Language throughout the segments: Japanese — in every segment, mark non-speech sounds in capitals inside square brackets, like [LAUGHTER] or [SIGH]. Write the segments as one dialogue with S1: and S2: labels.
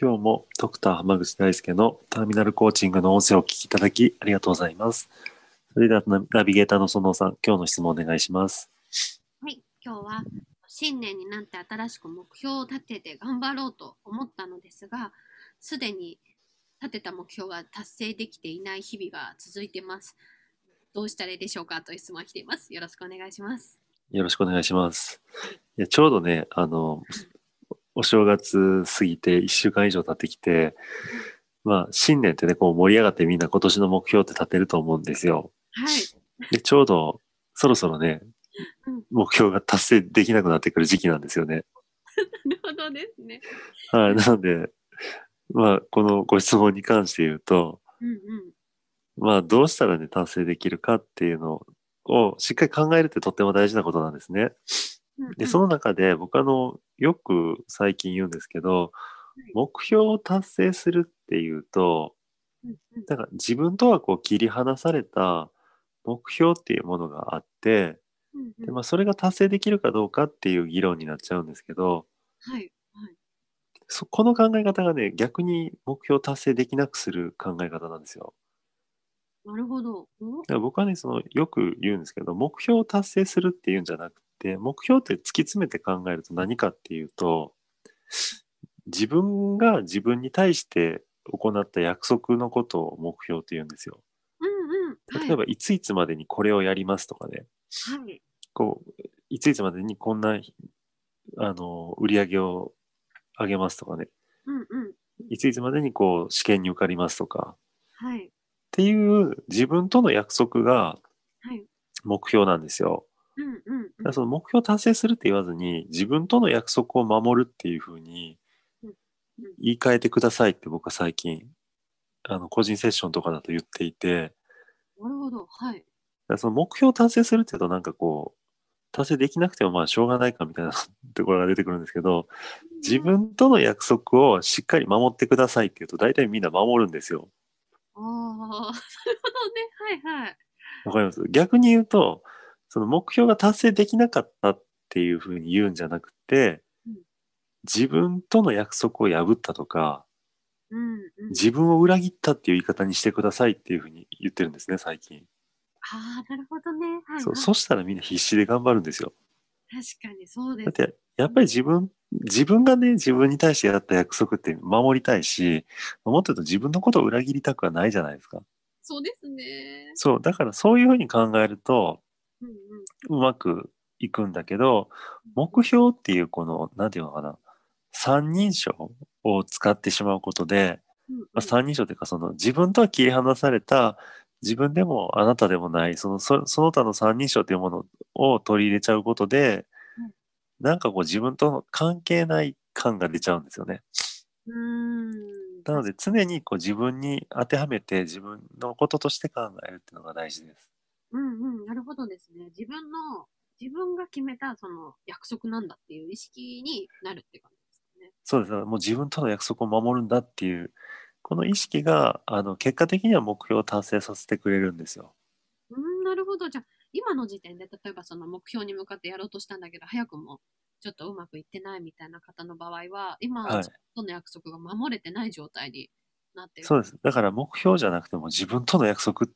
S1: 今日もドクター濱口大輔のターミナルコーチングの音声をお聞きいただきありがとうございますそれではナビゲーターの園尾さん今日の質問お願いします
S2: はい今日は新年になって新しく目標を立てて頑張ろうと思ったのですがすでに立てた目標が達成できていない日々が続いてます。どうしたらいいでしょうかという質問が来ています。よろしくお願いします。
S1: よろしくお願いします。いやちょうどね、あの、お正月過ぎて1週間以上経ってきて、まあ、新年ってね、こう盛り上がってみんな今年の目標って立てると思うんですよ。
S2: はい。
S1: で、ちょうどそろそろね、目標が達成できなくなってくる時期なんですよね。[LAUGHS]
S2: なるほどですね。
S1: はい。なので、まあ、このご質問に関して言うと、
S2: うんうん、
S1: まあ、どうしたらね、達成できるかっていうのをしっかり考えるってとっても大事なことなんですね。で、その中で僕あの、よく最近言うんですけど、目標を達成するっていうと、だから自分とはこう切り離された目標っていうものがあって、でまあ、それが達成できるかどうかっていう議論になっちゃうんですけど、
S2: はい、
S1: そこの考え方がね、逆に目標達成できなくする考え方なんですよ。
S2: なるほど。
S1: 僕はね、その、よく言うんですけど、目標を達成するっていうんじゃなくて、目標って突き詰めて考えると何かっていうと、自分が自分に対して行った約束のことを目標って言うんですよ。
S2: うんうん。
S1: 例えば、いついつまでにこれをやりますとかね。
S2: はい。
S1: こう、いついつまでにこんな、あの、売り上げをあげますとかね、
S2: うんうん、
S1: いついつまでにこう試験に受かりますとか、
S2: はい、っ
S1: ていう自分との約束が目標なんですよ。
S2: うんうん
S1: うん、その目標達成するって言わずに自分との約束を守るっていうふうに言い換えてくださいって僕は最近あの個人セッションとかだと言っていて
S2: なるほどはい
S1: その目標達成するっていうとなんかこう達成できなくてもまあしょうがないかみたいな [LAUGHS] ところが出てくるんですけど、自分との約束をしっかり守ってくださいって言うと大体みんな守るんですよ。
S2: ああ、なるほどね。はいはい。
S1: わかります？逆に言うと、その目標が達成できなかったっていうふうに言うんじゃなくて、うん、自分との約束を破ったとか、
S2: うんうん、
S1: 自分を裏切ったっていう言い方にしてくださいっていうふうに言ってるんですね、最近。
S2: ああ、なるほどね。はい、
S1: そそしたらみんな必死で頑張るんですよ。
S2: 確かにそうです。
S1: だって、やっぱり自分、自分がね、自分に対してやった約束って守りたいし、もっと言うと自分のことを裏切りたくはないじゃないですか。
S2: そうですね。
S1: そう、だからそういうふうに考えると、
S2: う
S1: まくいくんだけど、目標っていうこの、なんていうのかな、三人称を使ってしまうことで、
S2: ま
S1: あ、三人称っていうかその自分とは切り離された自分でもあなたでもない、そのそその他の三人称というものを取り入れちゃうことで、うん、なんかこう自分との関係ない感が出ちゃうんですよね。
S2: うん
S1: なので常にこう自分に当てはめて自分のこととして考えるっていうのが大事です。
S2: うんうん、なるほどですね。自分の、自分が決めたその約束なんだっていう意識になるって感じですかね。
S1: そうです。もう自分との約束を守るんだっていうこの意識があの結果的には目標を達成させてくれるんですよ。
S2: うん、なるほど。じゃあ、今の時点で、例えばその目標に向かってやろうとしたんだけど、早くもちょっとうまくいってないみたいな方の場合は、今、との約束が守れてない状態になってる、
S1: はい、そうです。だから目標じゃなくても自分との約束って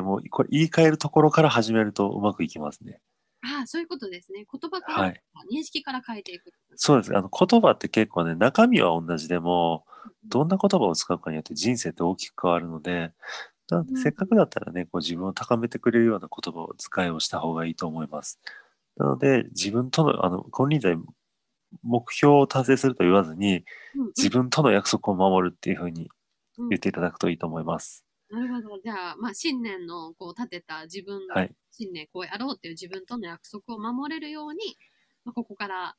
S1: もうこれ言い換えるところから始めるとうまくいきますね。
S2: ああ、そういうことですね。言葉から、はい、認識から変えていく。
S1: そうです。あの言葉って結構ね、中身は同じでも、どんな言葉を使うかによって人生って大きく変わるので、なのでせっかくだったらね、こう自分を高めてくれるような言葉を使いをした方がいいと思います。なので、自分との、あの、金輪際、目標を達成すると言わずに、自分との約束を守るっていうふうに言っていただくといいと思います。
S2: なるほど。じゃあ、まあ、信念のこう立てた自分の信念、こうやろうっていう自分との約束を守れるように、まあ、ここから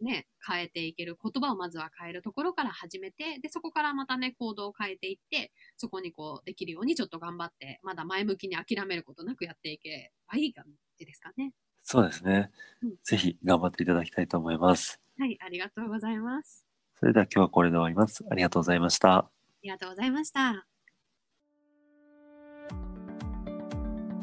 S3: ね、変えていける、言葉をまずは変えるところから始めて、で、そこからまたね、行動を変えていって、そこにこう、できるようにちょっと頑張って、まだ前向きに諦めることなくやっていけばいい感じですかね。
S1: そうですね。うん、ぜひ頑張っていただきたいと思います。
S3: はい、ありがとうございます。
S1: それでは今日はこれで終わります。ありがとうございました。あ
S3: りがとうございました。